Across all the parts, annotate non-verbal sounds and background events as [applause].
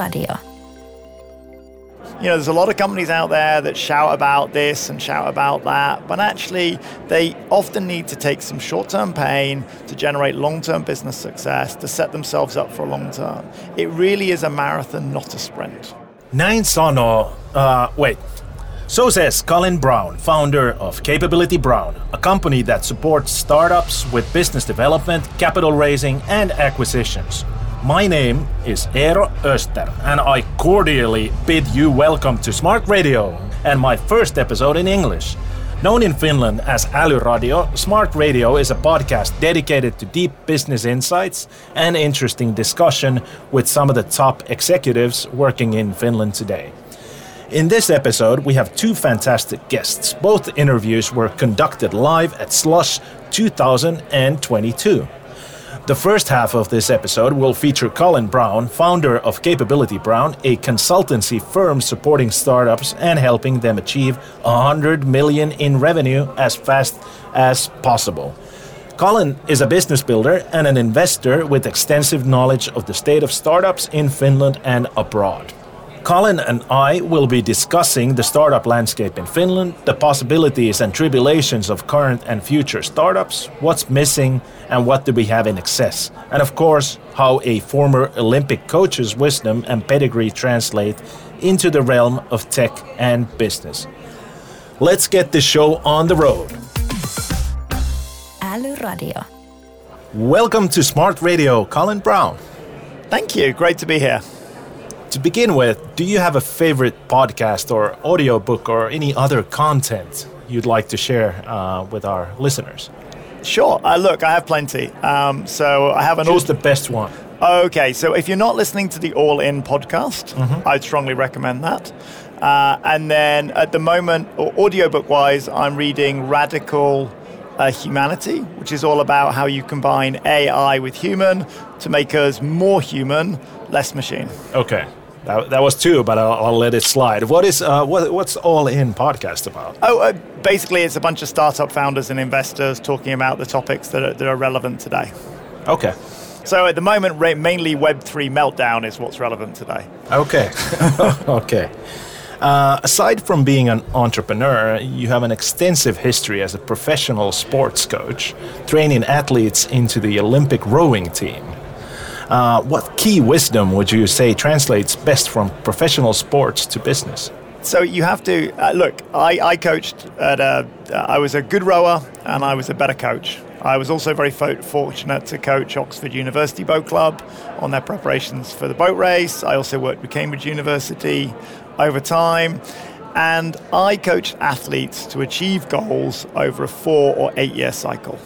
Älyradio. You know, there's a lot of companies out there that shout about this and shout about that, but actually, they often need to take some short term pain to generate long term business success, to set themselves up for a long term. It really is a marathon, not a sprint. Nine sanoo, uh, wait. So says Colin Brown, founder of Capability Brown, a company that supports startups with business development, capital raising, and acquisitions. My name is Eero Öster, and I cordially bid you welcome to Smart Radio and my first episode in English. Known in Finland as Älyradio, Smart Radio is a podcast dedicated to deep business insights and interesting discussion with some of the top executives working in Finland today. In this episode, we have two fantastic guests. Both interviews were conducted live at Slush 2022. The first half of this episode will feature Colin Brown, founder of Capability Brown, a consultancy firm supporting startups and helping them achieve 100 million in revenue as fast as possible. Colin is a business builder and an investor with extensive knowledge of the state of startups in Finland and abroad. Colin and I will be discussing the startup landscape in Finland, the possibilities and tribulations of current and future startups, what's missing, and what do we have in excess, and of course, how a former Olympic coach's wisdom and pedigree translate into the realm of tech and business. Let's get the show on the road. Älyradio. Welcome to Smart Radio, Colin Brown. Thank you. Great to be here. To begin with, do you have a favorite podcast or audiobook or any other content you'd like to share uh, with our listeners? Sure. Uh, look, I have plenty. Um, so I have an. Choose the best one. Okay, so if you're not listening to the All In podcast, I'd strongly recommend that. Uh, and then at the moment, audiobook wise, I'm reading Radical uh, Humanity, which is all about how you combine AI with human to make us more human, less machine. Okay. That, that was two, but I'll, I'll let it slide. What is uh, what, what's All In podcast about? Oh, uh, basically, it's a bunch of startup founders and investors talking about the topics that are, that are relevant today. Okay. So at the moment, mainly Web3 meltdown is what's relevant today. Okay. [laughs] okay. Uh, aside from being an entrepreneur, you have an extensive history as a professional sports coach, training athletes into the Olympic rowing team. Uh, what key wisdom would you say translates best from professional sports to business? So you have to uh, look. I, I coached at a. I was a good rower and I was a better coach. I was also very fo- fortunate to coach Oxford University Boat Club on their preparations for the boat race. I also worked with Cambridge University over time, and I coached athletes to achieve goals over a four or eight year cycle,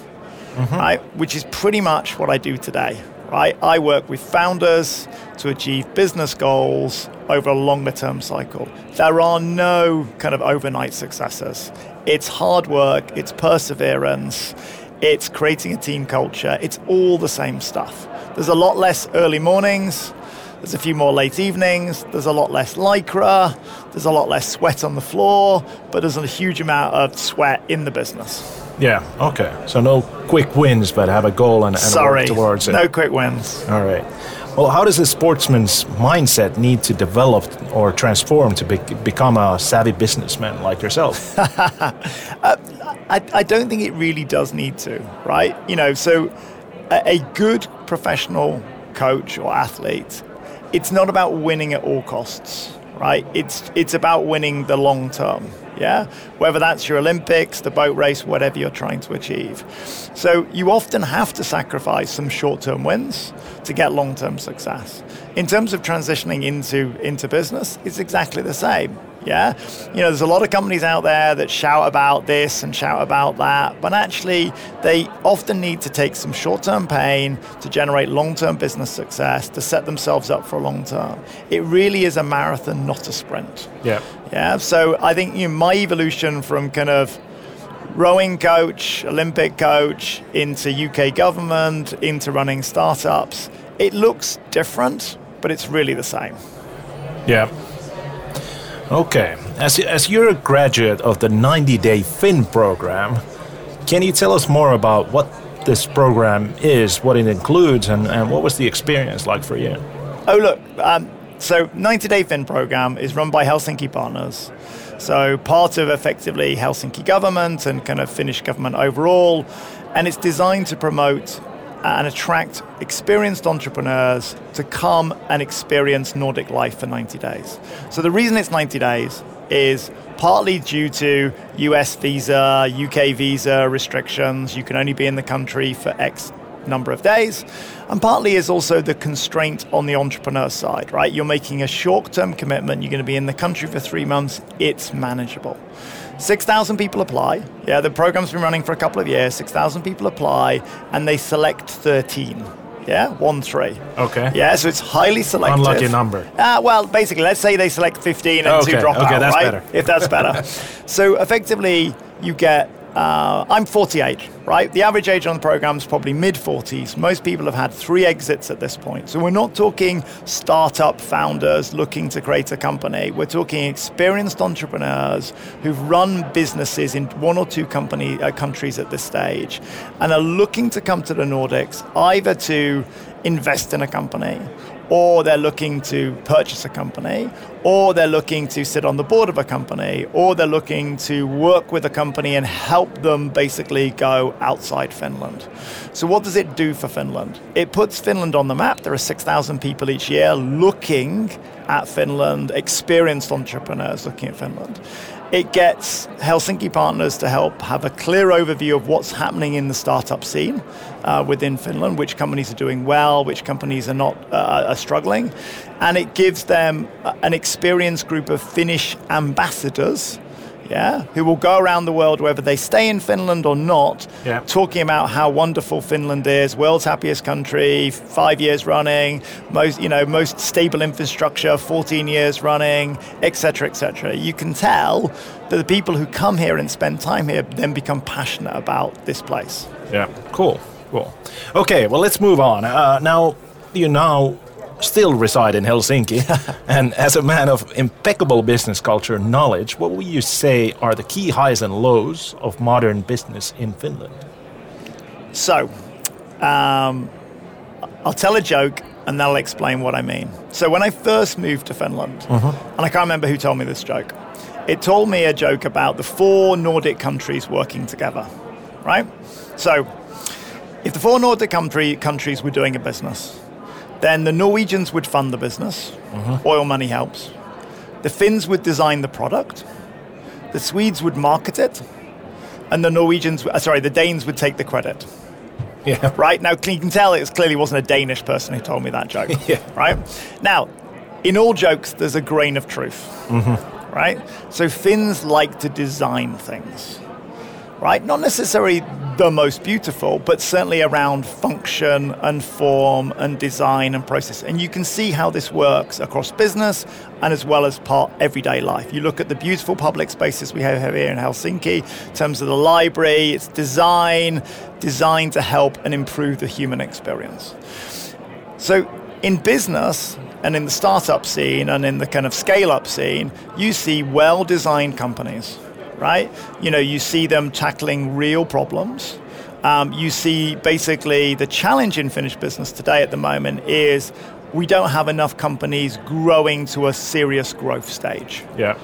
right? Which is pretty much what I do today. Right? I work with founders to achieve business goals over a longer term cycle. There are no kind of overnight successes. It's hard work, it's perseverance, it's creating a team culture, it's all the same stuff. There's a lot less early mornings, there's a few more late evenings, there's a lot less lycra, there's a lot less sweat on the floor, but there's a huge amount of sweat in the business. Yeah. Okay. So no quick wins, but have a goal and, and Sorry, work towards it. no quick wins. All right. Well, how does a sportsman's mindset need to develop or transform to be, become a savvy businessman like yourself? [laughs] Uh, I, I don't think it really does need to, right? You know, so a, a good professional coach or athlete, it's not about winning at all costs, right? It's it's about winning the long term, yeah? Whether that's your Olympics, the boat race, whatever you're trying to achieve. So you often have to sacrifice some short-term wins to get long-term success. In terms of transitioning into into business, it's exactly the same. Yeah, you know, there's a lot of companies out there that shout about this and shout about that, but actually, they often need to take some short-term pain to generate long-term business success to set themselves up for a long term. It really is a marathon, not a sprint. yeah. Yeah, so I think you know, my evolution from kind of rowing coach, Olympic coach, into UK government, into running startups, it looks different, but it's really the same. Yeah. Okay. As, as you're a graduate of the 90 Day Finn program, can you tell us more about what this program is, what it includes, and, and what was the experience like for you? Oh, look, um, So 90 Day Finn program is run by Helsinki Partners. So part of effectively Helsinki government and kind of Finnish government overall, and it's designed to promote and attract experienced entrepreneurs to come and experience Nordic life for 90 days. So the reason it's 90 days is partly due to US visa, UK visa restrictions. You can only be in the country for X number of days. And partly is also the constraint on the entrepreneur side, right? You're making a short term commitment, you're going to be in the country for three months, it's manageable. 6,000 people apply. Yeah, the program's been running for a couple of years. 6,000 people apply, and they select 13. Yeah, one three. Okay. Yeah, so it's highly selective. Unlucky number. Uh, well, basically, let's say they select 15 and Okay, two drop okay, out, that's right? better. If that's better. [laughs] so effectively, you get. Uh, I'm 48, right? The average age on the program is probably mid 40s. Most people have had three exits at this point. So we're not talking startup founders looking to create a company. We're talking experienced entrepreneurs who've run businesses in one or two company, uh, countries at this stage and are looking to come to the Nordics either to invest in a company or they're looking to purchase a company, or they're looking to sit on the board of a company, or they're looking to work with a company and help them basically go outside Finland. So, what does it do for Finland? It puts Finland on the map. There are 6,000 people each year looking at Finland, experienced entrepreneurs looking at Finland. It gets Helsinki partners to help have a clear overview of what's happening in the startup scene uh, within Finland, which companies are doing well, which companies are not uh, are struggling, and it gives them an experienced group of Finnish ambassadors. Yeah, who will go around the world, whether they stay in Finland or not, Yeah. talking about how wonderful Finland is, world's happiest country, five years running, most you know most stable infrastructure, 14 years running, etc., etc. You can tell that the people who come here and spend time here then become passionate about this place. Yeah. Cool. Cool. Okay. Well, let's move on. Uh, now, you now still reside in Helsinki, [laughs] and as a man of impeccable business culture knowledge, what would you say are the key highs and lows of modern business in Finland? So, um, I'll tell a joke and that'll explain what I mean. So, when I first moved to Finland, and I can't remember who told me this joke, it told me a joke about the four Nordic countries working together, right? So, if the four Nordic country, countries were doing a business, then the Norwegians would fund the business, oil money helps. The Finns would design the product, the Swedes would market it, and the Norwegians, uh, sorry, the Danes would take the credit Yeah. right? Now, you can tell it clearly wasn't a Danish person who told me that joke, [laughs] Yeah. right? Now, in all jokes, there's a grain of truth, right? So Finns like to design things, right? Not necessarily the most beautiful, but certainly around function and form and design and process. And you can see how this works across business and as well as part everyday life. You look at the beautiful public spaces we have here in Helsinki, in terms of the library, it's design, designed to help and improve the human experience. So in business and in the startup scene and in the kind of scale up scene, you see well designed companies, right? You know, you see them tackling real problems. Um, you see basically the challenge in Finnish business today at the moment is we don't have enough companies growing to a serious growth stage Yeah.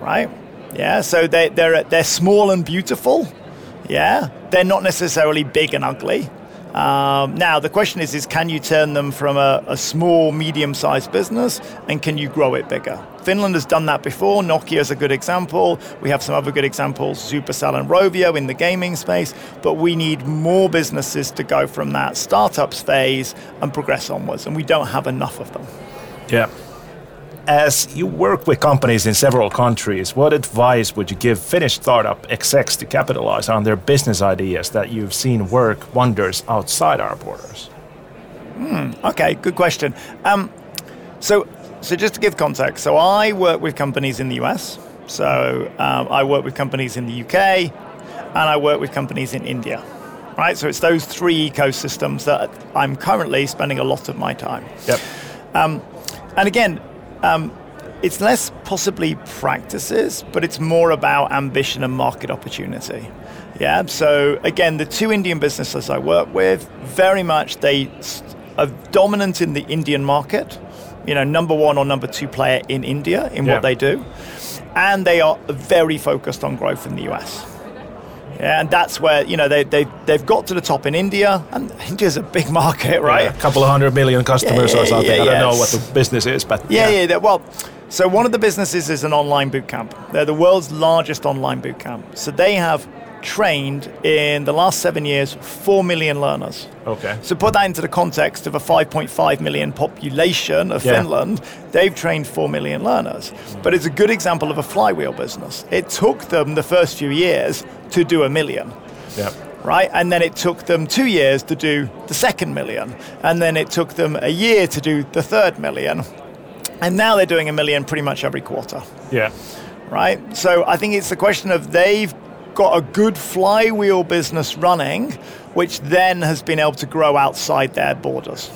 right? Yeah, so they, they're they're small and beautiful. Yeah, they're not necessarily big and ugly. Um, now the question is: is can you turn them from a, a small, medium-sized business and can you grow it bigger? Finland has done that before. Nokia is a good example. We have some other good examples: Supercell and Rovio in the gaming space. But we need more businesses to go from that startups phase and progress onwards, and we don't have enough of them. Yeah. As you work with companies in several countries, what advice would you give Finnish startup execs to capitalize on their business ideas that you've seen work wonders outside our borders? Okay, good question. Um, so, so just to give context, so I work with companies in the US. So um, I work with companies in the UK, and I work with companies in India. Right. So it's those three ecosystems that I'm currently spending a lot of my time. Yep. And again, um, it's less possibly practices, but it's more about ambition and market opportunity. Yeah. So again, the two Indian businesses I work with, very much they are dominant in the Indian market. you know, number one or number two player in India in Yeah. what they do, and they are very focused on growth in the US. Yeah, and that's where you know they they they've got to the top in India, and India's a big market, right? Yeah, A couple of hundred million customers Yeah, or something. I don't know what the business is, but Yeah, yeah. well, so one of the businesses is an online boot camp. They're the world's largest online boot camp. So they have trained in the last seven years four million learners. Okay. So put that into the context of a 5.5 million population of Yeah. Finland, they've trained 4 million learners. But it's a good example of a flywheel business. It took them the first few years to do a million Yeah. right? And then it took them two years to do the second million, and then it took them a year to do the third million, and now they're doing a million pretty much every quarter, Yeah. right? So I think it's the question of they've got a good flywheel business running, which then has been able to grow outside their borders.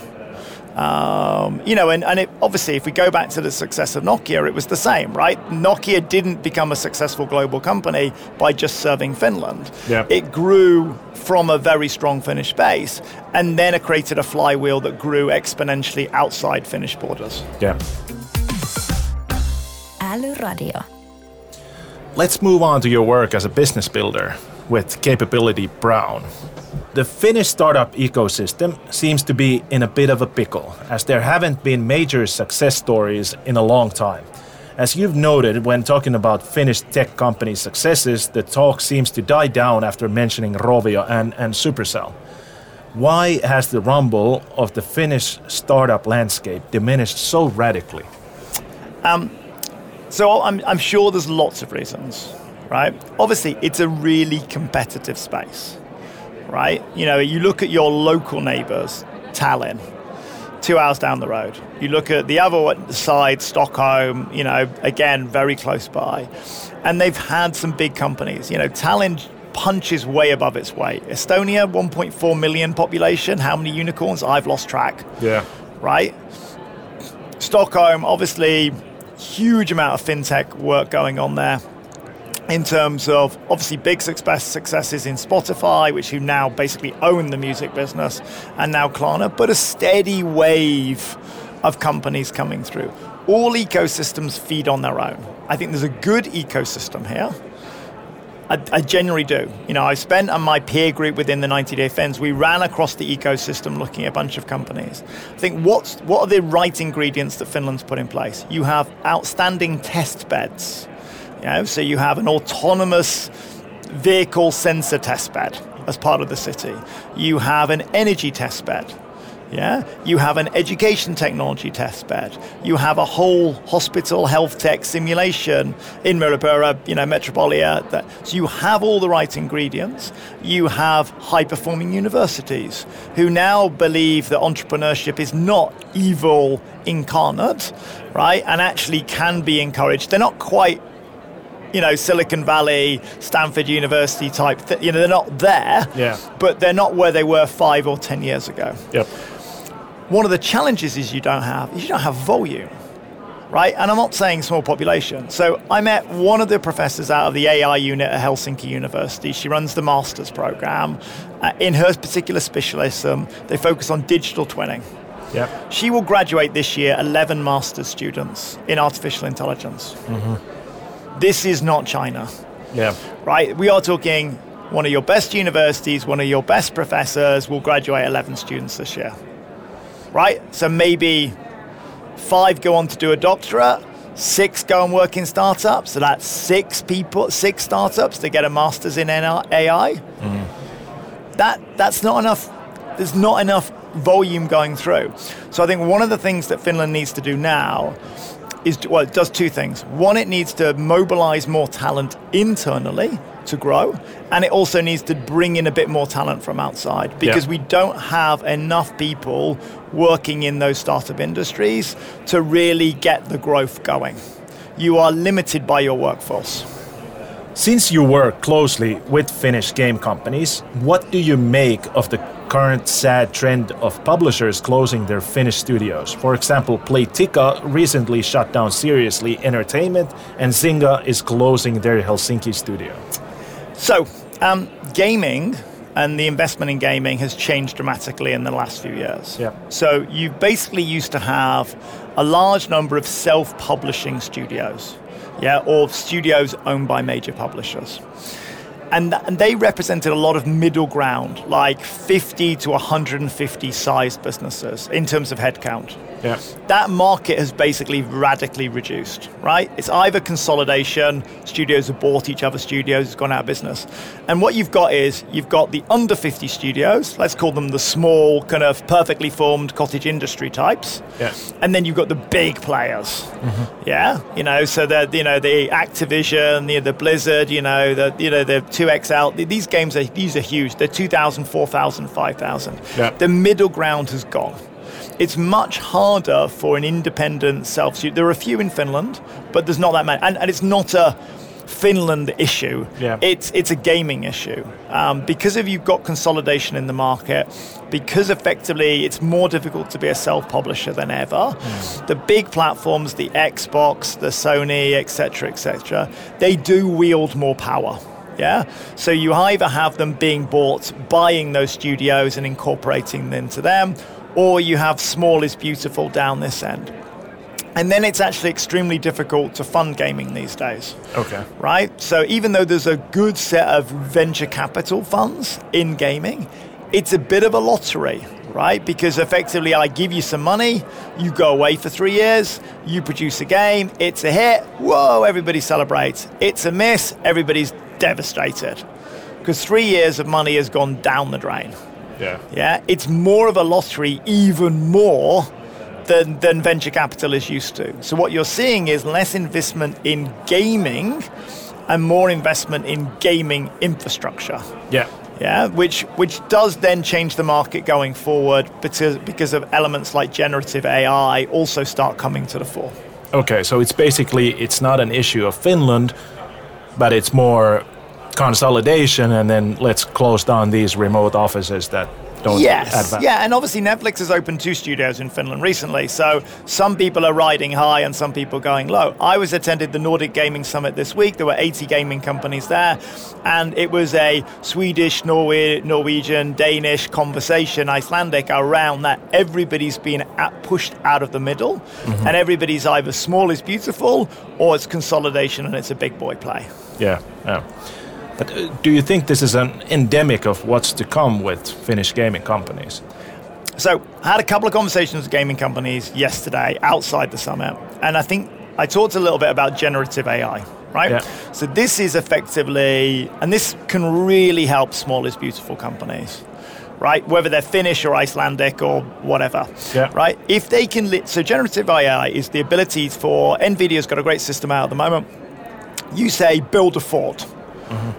Um, you know, and, and it, obviously, if we go back to the success of Nokia, it was the same, right? Nokia didn't become a successful global company by just serving Finland. Yeah. It grew from a very strong Finnish base, and then it created a flywheel that grew exponentially outside Finnish borders. Yeah. Älyradio. Let's move on to your work as a business builder with Capability Brown. The Finnish startup ecosystem seems to be in a bit of a pickle, as there haven't been major success stories in a long time. As you've noted when talking about Finnish tech company successes, the talk seems to die down after mentioning Rovio and, and Supercell. Why has the rumble of the Finnish startup landscape diminished so radically? Um, So I'm, I'm sure there's lots of reasons, right? Obviously, it's a really competitive space, right? You know, you look at your local neighbors, Tallinn, two hours down the road. You look at the other side, Stockholm, you know, again, very close by. And they've had some big companies. You know, Tallinn punches way above its weight. Estonia, 1.4 million population. How many unicorns? I've lost track Yeah. right? Stockholm, obviously, huge amount of fintech work going on there. In terms of obviously big success successes in Spotify, which who now basically own the music business, and now Klarna, but a steady wave of companies coming through. All ecosystems feed on their own. I think there's a good ecosystem here. I, I genuinely do. You know, I spent on my peer group within the 90 Day Fence. We ran across the ecosystem looking at a bunch of companies. I think what's what are the right ingredients that Finland's put in place? You have outstanding test beds. You know, so you have an autonomous vehicle sensor test bed as part of the city. You have an energy test bed. Yeah, you have an education technology test bed. You have a whole hospital health tech simulation in Myllypuro, you know, Metropolia. That, so you have all the right ingredients. You have high performing universities who now believe that entrepreneurship is not evil incarnate, right? And actually can be encouraged. They're not quite you know, Silicon Valley, Stanford University type. Th- you know, they're not there, Yeah. but they're not where they were five or ten years ago. Yep. One of the challenges is you don't have is you don't have volume, right? And I'm not saying small population. So I met one of the professors out of the AI unit at Helsinki University. She runs the master's program. Uh, in her particular specialism, they focus on digital twinning. Yep. She will graduate this year 11 master's students in artificial intelligence. This is not China Yeah. right? We are talking one of your best universities, one of your best professors will graduate 11 students this year, right? So maybe five go on to do a doctorate, six go and work in startups. So that's six people, six startups to get a master's in AI. That that's not enough. There's not enough volume going through. So I think one of the things that Finland needs to do now is well, it does two things. One, it needs to mobilize more talent internally to grow, and it also needs to bring in a bit more talent from outside because we don't have enough people working in those startup industries to really get the growth going. You are limited by your workforce. Since you work closely with Finnish game companies, what do you make of the current sad trend of publishers closing their Finnish studios? For example, Playtika recently shut down Seriously Entertainment, and Zynga is closing their Helsinki studio. So, um, gaming and the investment in gaming has changed dramatically in the last few years. Yeah. So you basically used to have a large number of self-publishing studios, yeah, or studios owned by major publishers. And, and they represented a lot of middle ground, like 50 to 150 sized businesses in terms of headcount. Yeah. That market has basically radically reduced, right? It's either consolidation, studios have bought each other studios, it's gone out of business. And what you've got is you've got the under 50 studios, let's call them the small, kind of perfectly formed cottage industry types. Yeah. And then you've got the big players. Mm-hmm. Yeah. You know, so the you know, the Activision, the, the Blizzard, you know, the you know, the 2XL, these games are these are huge. They're 2,000, 4,000, 5,000. Yeah. The middle ground has gone it's much harder for an independent self There are a few in Finland, but there's not that many. And, and it's not a Finland issue. Yeah. It's, it's a gaming issue. Um, because if you've got consolidation in the market, because effectively it's more difficult to be a self-publisher than ever, the big platforms, the Xbox, the Sony, etc., etc., they do wield more power. Yeah. So you either have them being bought, buying those studios and incorporating them into them, or you have small is beautiful down this end. And then it's actually extremely difficult to fund gaming these days. Okay. Right? So even though there's a good set of venture capital funds in gaming, it's a bit of a lottery, right? Because effectively I give you some money, you go away for three years, you produce a game, it's a hit, whoa, everybody celebrates. It's a miss, everybody's devastated. Because three years of money has gone down the drain. Yeah. Yeah, it's more of a lottery, even more than, than venture capital is used to. So what you're seeing is less investment in gaming and more investment in gaming infrastructure. Yeah. Yeah, which which does then change the market going forward because because of elements like generative AI also start coming to the fore. Okay, so it's basically it's not an issue of Finland, but it's more consolidation and then let's close down these remote offices that don't Yes, yeah, and obviously Netflix has opened two studios in Finland recently, so some people are riding high and some people going low. I was attended the Nordic Gaming Summit this week. There were 80 gaming companies there, and it was a Swedish, Norwe- Norwegian, Danish conversation, Icelandic around that. Everybody's been at, pushed out of the middle, mm-hmm. and everybody's either small is beautiful or it's consolidation and it's a big boy play. Yeah, yeah. But uh, do you think this is an endemic of what's to come with Finnish gaming companies? So I had a couple of conversations with gaming companies yesterday outside the summit, and I think I talked a little bit about generative AI, right? Yeah. So this is effectively, and this can really help small is beautiful companies, right? Whether they're Finnish or Icelandic or whatever, Yeah. right? If they can, li- so generative AI is the ability for Nvidia's got a great system out at the moment. You say build a fort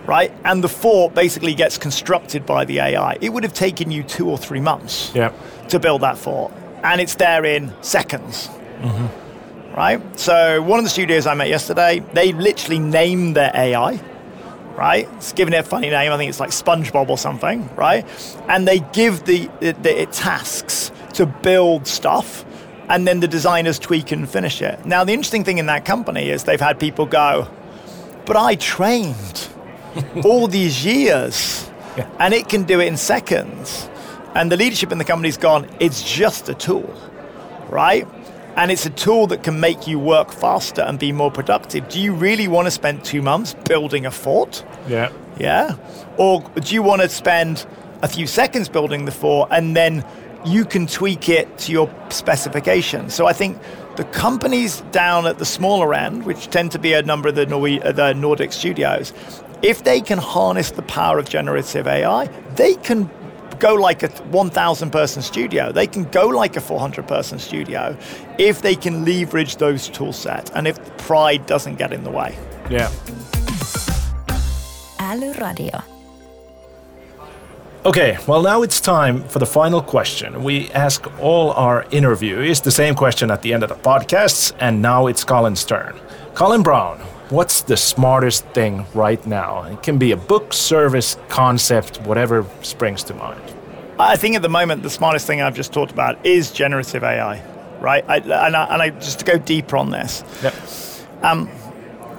right? And the fort basically gets constructed by the AI. It would have taken you two or three months Yeah. to build that fort, and it's there in seconds. Right? So, one of the studios I met yesterday, they literally named their AI, right? It's given it a funny name. I think it's like SpongeBob or something, right? And they give the, the, the it tasks to build stuff, and then the designers tweak and finish it. Now, the interesting thing in that company is they've had people go, but I trained [laughs] all these years Yeah. and it can do it in seconds. And the leadership in the company's gone, it's just a tool, right? And it's a tool that can make you work faster and be more productive. Do you really want to spend two months building a fort? Yeah. Yeah? Or do you want to spend a few seconds building the fort and then you can tweak it to your specification? So I think the companies down at the smaller end, which tend to be a number of the, Norwe- the Nordic studios, if they can harness the power of generative AI, they can go like a 1,000 person studio. They can go like a 400 person studio if they can leverage those tool sets and if pride doesn't get in the way. Yeah. Älyradio. Okay, well, now it's time for the final question. We ask all our interviewees the same question at the end of the podcasts, and now it's Colin's turn. Colin Brown, what's the smartest thing right now? It can be a book, service, concept, whatever springs to mind. I think at the moment the smartest thing I've just talked about is generative AI, right? I, and, I, and I just to go deeper on this, Yep. Um,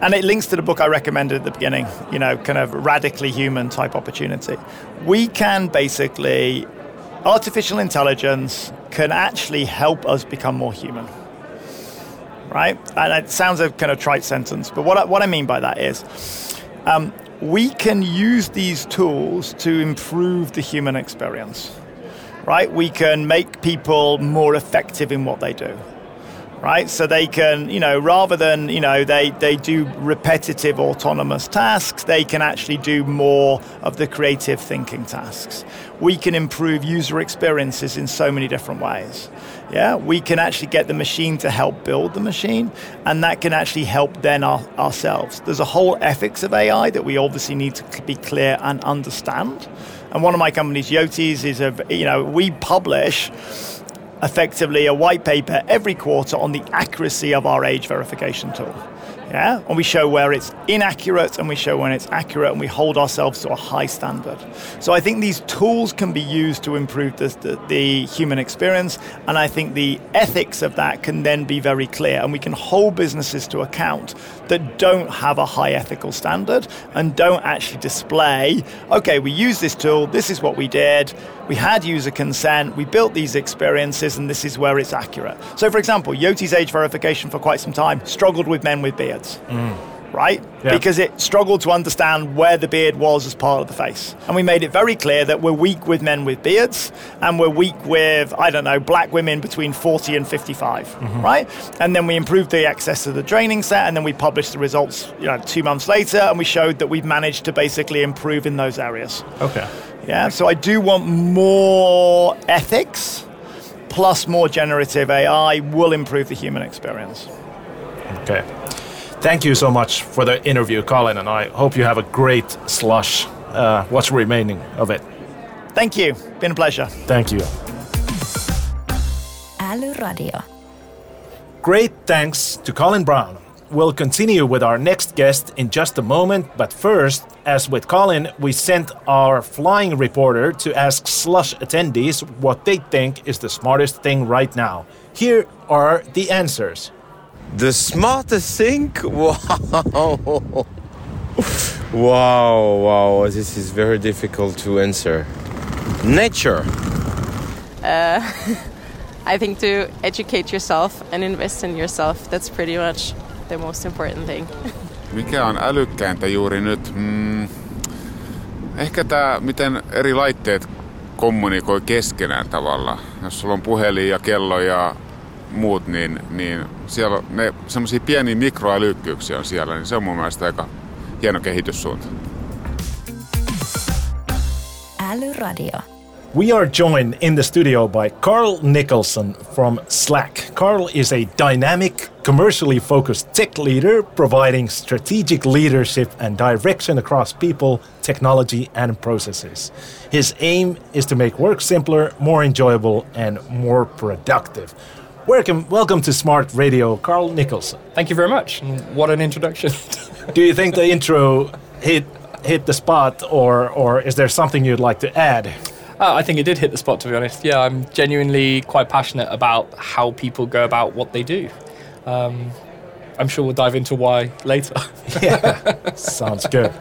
and it links to the book I recommended at the beginning, you know, kind of radically human type opportunity. We can basically, artificial intelligence can actually help us become more human. Right? And it sounds a kind of trite sentence, but what I, what I mean by that is um, we can use these tools to improve the human experience. Right? We can make people more effective in what they do right? So they can, you know, rather than, you know, they, they do repetitive autonomous tasks, they can actually do more of the creative thinking tasks. We can improve user experiences in so many different ways. Yeah, we can actually get the machine to help build the machine, and that can actually help then our, ourselves. There's a whole ethics of AI that we obviously need to be clear and understand. And one of my companies, Yoti's, is a, you know, we publish effectively a white paper every quarter on the accuracy of our age verification tool. Yeah? And we show where it's inaccurate and we show when it's accurate and we hold ourselves to a high standard. So I think these tools can be used to improve the, the, the, human experience and I think the ethics of that can then be very clear and we can hold businesses to account that don't have a high ethical standard and don't actually display, okay, we use this tool, this is what we did, we had user consent, we built these experiences, and this is where it's accurate. So, for example, Yoti's age verification for quite some time struggled with men with beards. Mm right? Yeah. Because it struggled to understand where the beard was as part of the face. And we made it very clear that we're weak with men with beards and we're weak with, I don't know, black women between 40 and 55, mm-hmm. right? And then we improved the access to the training set and then we published the results, you know, two months later and we showed that we've managed to basically improve in those areas. Okay. Yeah, so I do want more ethics plus more generative AI will improve the human experience. Okay. Thank you so much for the interview, Colin, and I hope you have a great slush. Uh, what's remaining of it? Thank you. Been a pleasure. Thank you. Radio. Great thanks to Colin Brown. We'll continue with our next guest in just a moment, but first, as with Colin, we sent our flying reporter to ask slush attendees what they think is the smartest thing right now. Here are the answers. The smartest thing? [laughs] Wow. wow, wow, this is very difficult to answer. Nature. Uh, [laughs] I think to educate yourself and invest in yourself, that's pretty much the most important thing. [laughs] Mikä on älykkäintä juuri nyt? Mm, ehkä tämä, miten eri laitteet kommunikoi keskenään tavalla. Jos sulla on puhelin ja kello ja muut, niin, niin siellä ne semmoisia pieniä mikroälykkyyksiä on siellä, niin se on mun mielestä aika hieno kehityssuunta. Älyradio. We are joined in the studio by Carl Nicholson from Slack. Carl is a dynamic, commercially focused tech leader providing strategic leadership and direction across people, technology, and processes. His aim is to make work simpler, more enjoyable, and more productive. Welcome, welcome to Smart Radio, Carl Nicholson. Thank you very much. What an introduction. Do you think the intro hit hit the spot, or or is there something you'd like to add? Uh, I think it did hit the spot, to be honest. Yeah, I'm genuinely quite passionate about how people go about what they do. Um, I'm sure we'll dive into why later. [laughs] yeah, sounds good.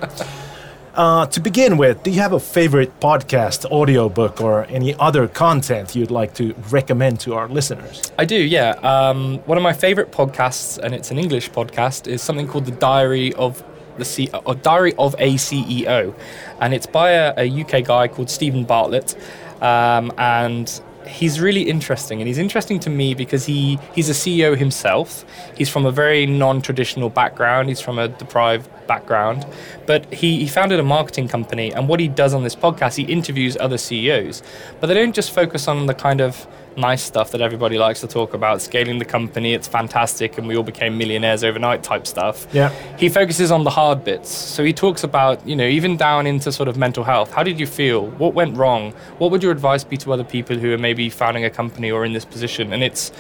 Uh, to begin with, do you have a favorite podcast, audiobook, or any other content you'd like to recommend to our listeners? I do, yeah. Um, one of my favorite podcasts, and it's an English podcast, is something called The Diary of the C- or Diary of a CEO, and it's by a, a UK guy called Stephen Bartlett, um, and he's really interesting and he's interesting to me because he he's a CEO himself. He's from a very non-traditional background. He's from a deprived background, but he, he founded a marketing company and what he does on this podcast, he interviews other CEOs, but they don't just focus on the kind of nice stuff that everybody likes to talk about, scaling the company, it's fantastic, and we all became millionaires overnight type stuff. Yeah. He focuses on the hard bits. So he talks about, you know, even down into sort of mental health. How did you feel? What went wrong? What would your advice be to other people who are maybe founding a company or in this position? And it's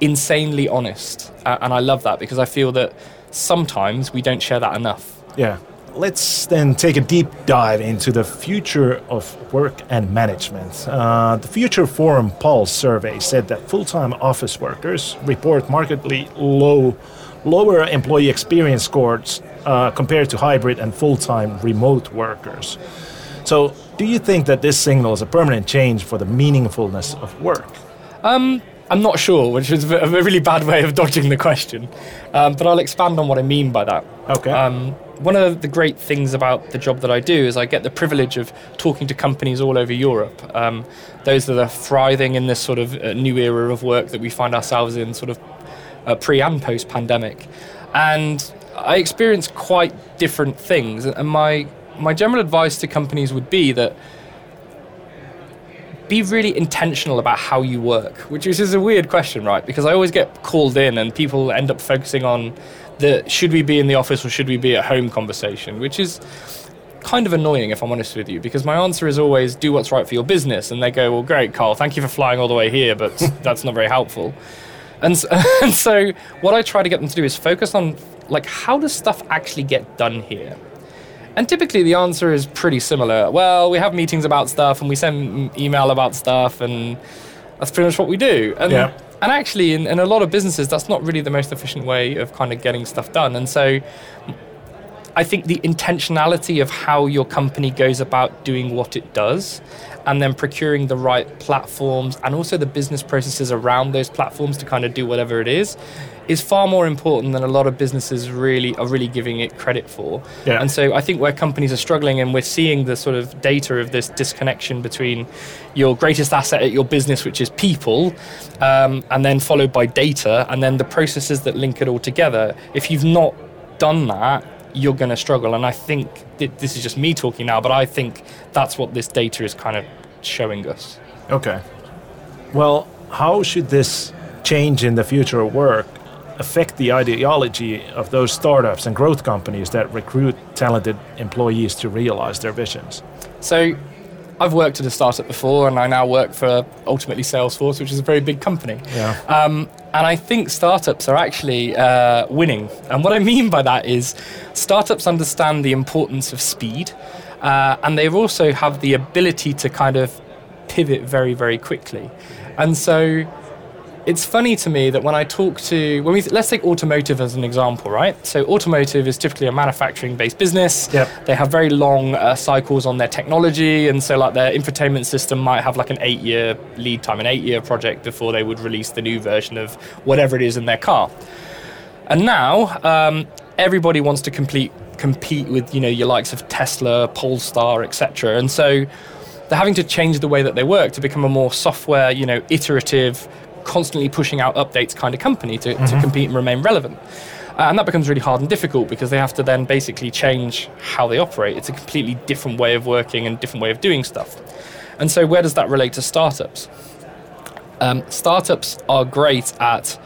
insanely honest. Uh, and I love that because I feel that sometimes we don't share that enough. Yeah. Let's then take a deep dive into the future of work and management. Uh, the Future Forum Pulse survey said that full time office workers report markedly low lower employee experience scores uh, compared to hybrid and full-time remote workers. So, do you think that this signals a permanent change for the meaningfulness of work? Um, I'm not sure, which is a really bad way of dodging the question. Um, but I'll expand on what I mean by that. Okay. Um, one of the great things about the job that I do is I get the privilege of talking to companies all over Europe. Um, those that are thriving in this sort of uh, new era of work that we find ourselves in, sort of uh, pre and post pandemic. And I experience quite different things. And my, my general advice to companies would be that be really intentional about how you work, which is, is a weird question, right? Because I always get called in and people end up focusing on the should we be in the office or should we be at home conversation, which is kind of annoying if I'm honest with you, because my answer is always do what's right for your business. And they go, well, great, Carl, thank you for flying all the way here, but [laughs] that's not very helpful. And so, [laughs] and so what I try to get them to do is focus on like how does stuff actually get done here? And typically the answer is pretty similar. Well, we have meetings about stuff and we send email about stuff and that's pretty much what we do. And, Yeah. and actually in, in a lot of businesses that's not really the most efficient way of kind of getting stuff done. And so I think the intentionality of how your company goes about doing what it does and then procuring the right platforms and also the business processes around those platforms to kind of do whatever it is is far more important than a lot of businesses really are really giving it credit for. Yeah. And so I think where companies are struggling and we're seeing the sort of data of this disconnection between your greatest asset at your business, which is people, um, and then followed by data, and then the processes that link it all together. If you've not done that, you're going to struggle. And I think th- this is just me talking now, but I think that's what this data is kind of showing us. Okay. Well, how should this change in the future of work affect the ideology of those startups and growth companies that recruit talented employees to realize their visions? So I've worked at a startup before, and I now work for ultimately Salesforce, which is a very big company. Yeah. Um, and I think startups are actually uh, winning. And what I mean by that is startups understand the importance of speed, uh, and they also have the ability to kind of pivot very, very quickly. And so it's funny to me that when I talk to when we let's take automotive as an example, right? So automotive is typically a manufacturing-based business. Yep. They have very long uh, cycles on their technology, and so like their infotainment system might have like an eight-year lead time, an eight-year project before they would release the new version of whatever it is in their car. And now um, everybody wants to complete compete with you know your likes of Tesla, Polestar, etc. And so they're having to change the way that they work to become a more software, you know, iterative, constantly pushing out updates kind of company to, to compete and remain relevant. Uh, and that becomes really hard and difficult because they have to then basically change how they operate. It's a completely different way of working and different way of doing stuff. And so, where does that relate to startups? Um, startups are great at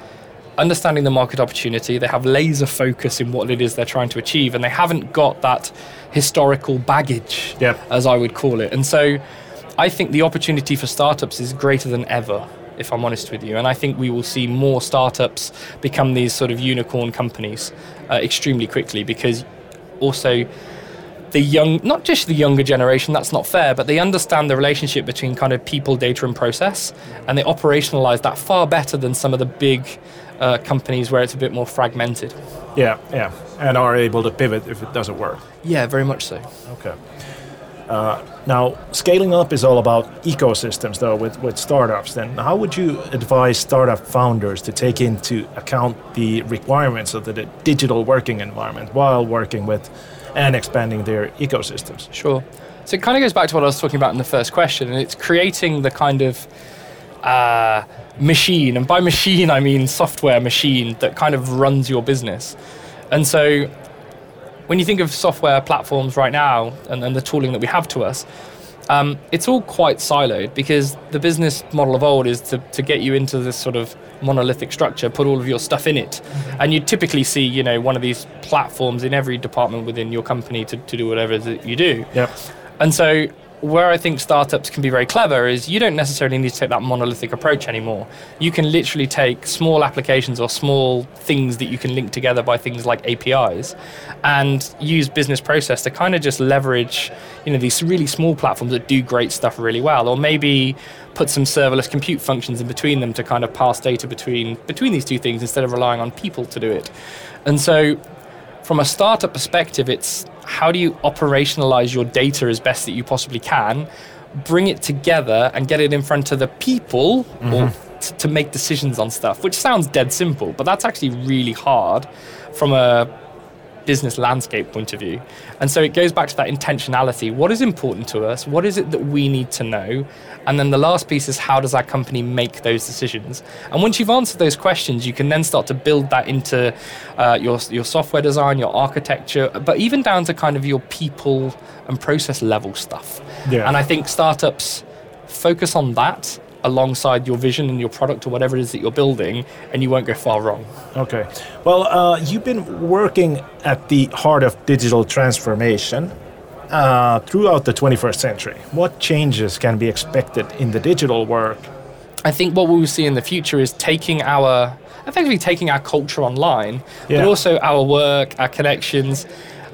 understanding the market opportunity. They have laser focus in what it is they're trying to achieve, and they haven't got that historical baggage, Yep. as I would call it. And so, I think the opportunity for startups is greater than ever. If I'm honest with you, and I think we will see more startups become these sort of unicorn companies uh, extremely quickly because also the young, not just the younger generation, that's not fair, but they understand the relationship between kind of people, data, and process, and they operationalize that far better than some of the big uh, companies where it's a bit more fragmented. Yeah, yeah. And are able to pivot if it doesn't work. Yeah, very much so. Okay. Uh, now, scaling up is all about ecosystems, though, with, with startups. Then, how would you advise startup founders to take into account the requirements of the, digital working environment while working with and expanding their ecosystems? Sure. So it kind of goes back to what I was talking about in the first question, and it's creating the kind of uh, machine, and by machine I mean software machine that kind of runs your business. And so when you think of software platforms right now and, and the tooling that we have to us, um, it's all quite siloed because the business model of old is to, to get you into this sort of monolithic structure, put all of your stuff in it. And you typically see, you know, one of these platforms in every department within your company to, to do whatever that you do. Yep. And so where I think startups can be very clever is you don't necessarily need to take that monolithic approach anymore. You can literally take small applications or small things that you can link together by things like APIs and use business process to kind of just leverage, you know, these really small platforms that do great stuff really well or maybe put some serverless compute functions in between them to kind of pass data between between these two things instead of relying on people to do it. And so from a startup perspective, it's how do you operationalize your data as best that you possibly can, bring it together and get it in front of the people or mm-hmm. t- to make decisions on stuff, which sounds dead simple, but that's actually really hard from a business landscape point of view. And so it goes back to that intentionality. What is important to us? What is it that we need to know? And then the last piece is how does our company make those decisions? And once you've answered those questions, you can then start to build that into uh, your, your software design, your architecture, but even down to kind of your people and process level stuff. Yeah. And I think startups focus on that alongside your vision and your product or whatever it is that you're building, and you won't go far wrong. Okay. Well, uh, you've been working at the heart of digital transformation uh, throughout the 21st century. What changes can be expected in the digital work? I think what we will see in the future is taking our effectively taking our culture online, Yeah. but also our work, our connections.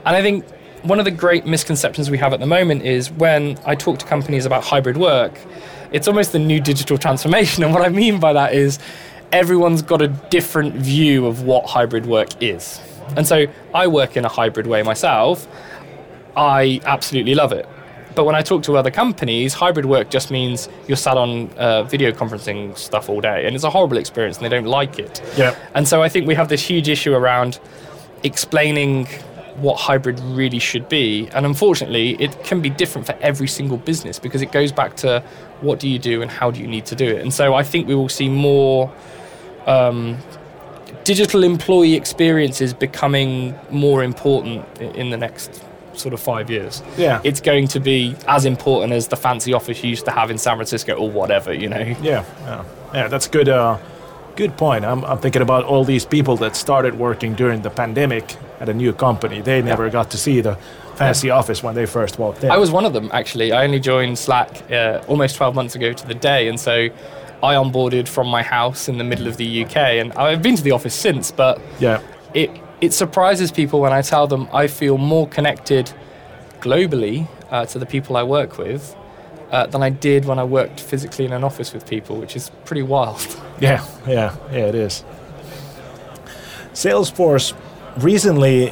And I think one of the great misconceptions we have at the moment is when I talk to companies about hybrid work, it's almost the new digital transformation. [laughs] And what I mean by that is everyone's got a different view of what hybrid work is. And so I work in a hybrid way myself. I absolutely love it. But when I talk to other companies, hybrid work just means you're sat on uh, video conferencing stuff all day, and it's a horrible experience, and they don't like it. Yeah. And so I think we have this huge issue around explaining what hybrid really should be. And unfortunately, it can be different for every single business because it goes back to what do you do and how do you need to do it. And so I think we will see more um, digital employee experiences becoming more important in the next sort of five years. Yeah. It's going to be as important as the fancy office you used to have in San Francisco or whatever, you know. Yeah, yeah, yeah. That's good. Uh, good point. I'm, I'm thinking about all these people that started working during the pandemic at a new company. They never got to see the fancy office when they first walked in. I was one of them actually. I only joined Slack uh, almost 12 months ago to the day, and so I onboarded from my house in the middle of the UK, and I've been to the office since, but Yeah. it it surprises people when I tell them I feel more connected globally uh, to the people I work with uh, than I did when I worked physically in an office with people, which is pretty wild. Yeah, yeah, yeah, it is. Salesforce recently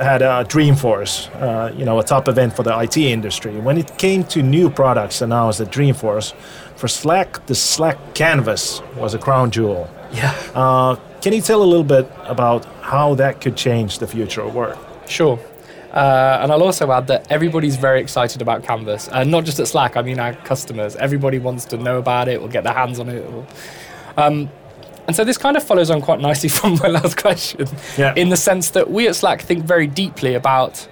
had a Dreamforce, uh, you know, a top event for the IT industry. When it came to new products announced at Dreamforce, for Slack, the Slack Canvas was a crown jewel. Yeah. Uh, can you tell a little bit about how that could change the future of work? Sure. Uh, and I'll also add that everybody's very excited about Canvas, and not just at Slack. I mean, our customers. Everybody wants to know about it or get their hands on it. Or, um, and so this kind of follows on quite nicely [laughs] from my last question, Yeah. in the sense that we at Slack think very deeply about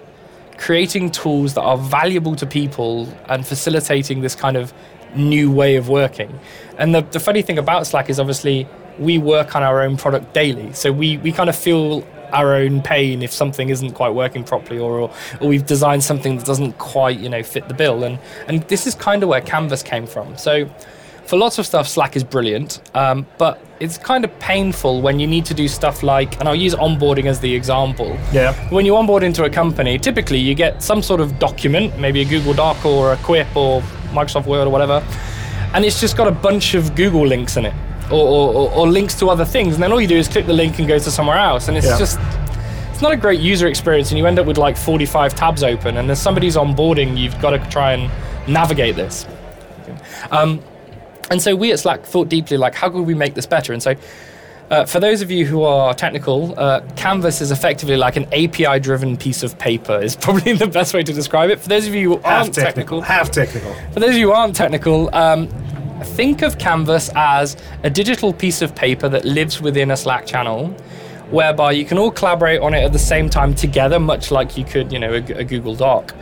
creating tools that are valuable to people and facilitating this kind of new way of working. And the, the funny thing about Slack is obviously we work on our own product daily. So we, we kind of feel our own pain if something isn't quite working properly or, or, or we've designed something that doesn't quite, you know, fit the bill. And, and this is kind of where Canvas came from. So for lots of stuff, Slack is brilliant, um, but it's kind of painful when you need to do stuff like, and I'll use onboarding as the example. Yeah. When you onboard into a company, typically you get some sort of document, maybe a Google Doc or a Quip or Microsoft Word or whatever, and it's just got a bunch of Google links in it. Or, or, or, links to other things, and then all you do is click the link and go to somewhere else, and it's Yeah. just it's not a great user experience, and you end up with like 45 tabs open, and as somebody's onboarding, you've got to try and navigate this. Um, and so we at Slack thought deeply, like, how could we make this better? And so, uh, for those of you who are technical, uh, Canvas is effectively like an API-driven piece of paper. Is [laughs] probably the best way to describe it. For those of you who Half aren't technical, Half technical. for those of you who aren't technical, um, think of Canvas as a digital piece of paper that lives within a Slack channel, whereby you can all collaborate on it at the same time together, much like you could, you know, a, a Google Doc.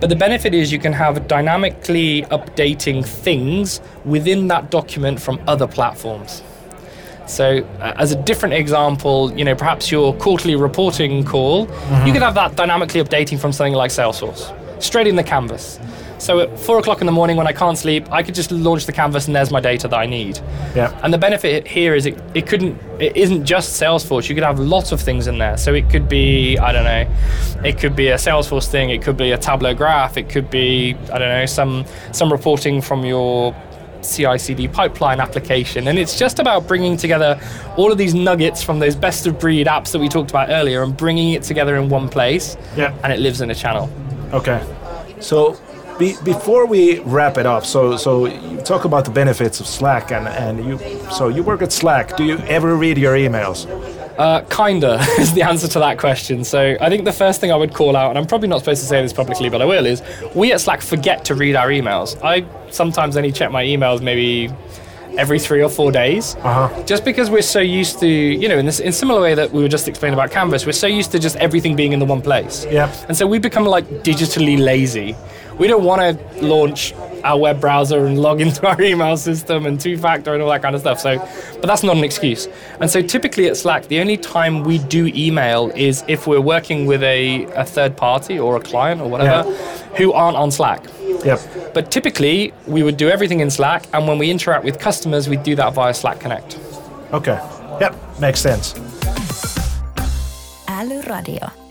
But the benefit is you can have dynamically updating things within that document from other platforms. So, uh, as a different example, you know, perhaps your quarterly reporting call, you could have that dynamically updating from something like Salesforce, straight in the canvas. So at four o'clock in the morning when I can't sleep, I could just launch the canvas and there's my data that I need. Yeah. And the benefit here is it, it couldn't it isn't just Salesforce. You could have lots of things in there. So it could be I don't know, it could be a Salesforce thing. It could be a Tableau graph. It could be I don't know some some reporting from your CI/CD pipeline application, and it's just about bringing together all of these nuggets from those best of breed apps that we talked about earlier, and bringing it together in one place. Yeah. And it lives in a channel. Okay. So be, before we wrap it up, so so you talk about the benefits of Slack, and and you so you work at Slack. Do you ever read your emails? Uh, kinda [laughs] is the answer to that question. So I think the first thing I would call out, and I'm probably not supposed to say this publicly, but I will, is we at Slack forget to read our emails. I sometimes only check my emails maybe every three or four days. Uh-huh. Just because we're so used to, you know, in this in similar way that we were just explaining about Canvas, we're so used to just everything being in the one place. Yeah. And so we become like digitally lazy. We don't want to launch our web browser and log into our email system and two factor and all that kind of stuff. So, but that's not an excuse. And so typically at Slack, the only time we do email is if we're working with a, a third party or a client or whatever who aren't on Slack. Yep. But typically, we would do everything in Slack, and when we interact with customers, we do that via Slack Connect. Okay. Yep. Makes sense. Älyradio.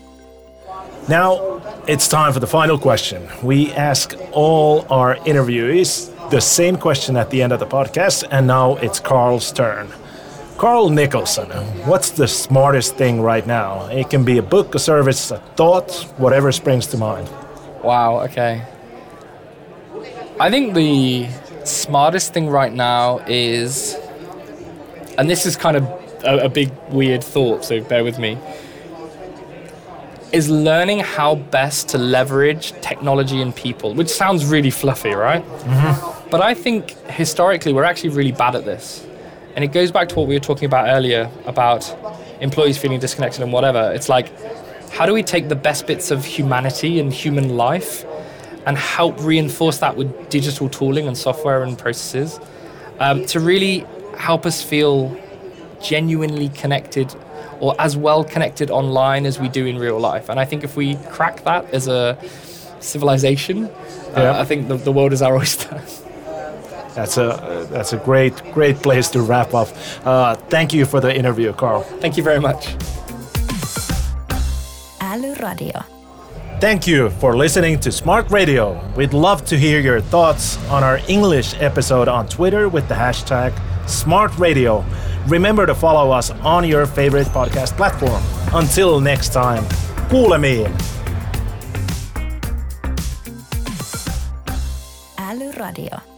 Now it's time for the final question. We ask all our interviewees the same question at the end of the podcast, and now it's Carl's turn. Carl Nicholson, what's the smartest thing right now? It can be a book, a service, a thought, whatever springs to mind. Wow, okay. I think the smartest thing right now is, and this is kind of a, a big weird thought, so bear with me, is learning how best to leverage technology and people, which sounds really fluffy, right? But I think historically we're actually really bad at this. And it goes back to what we were talking about earlier about employees feeling disconnected and whatever. It's like, how do we take the best bits of humanity and human life and help reinforce that with digital tooling and software and processes um, to really help us feel genuinely connected or as well connected online as we do in real life. And I think if we crack that as a civilization, Yeah. uh, I think the, the world is our [laughs] oyster. That's a uh, that's a great great place to wrap up. Uh, thank you for the interview, Carl. Thank you very much. Älyradio. Thank you for listening to Smart Radio. We'd love to hear your thoughts on our English episode on Twitter with the hashtag Smart Radio. Remember to follow us on your favorite podcast platform. Until next time, kuulemiin! Älyradio.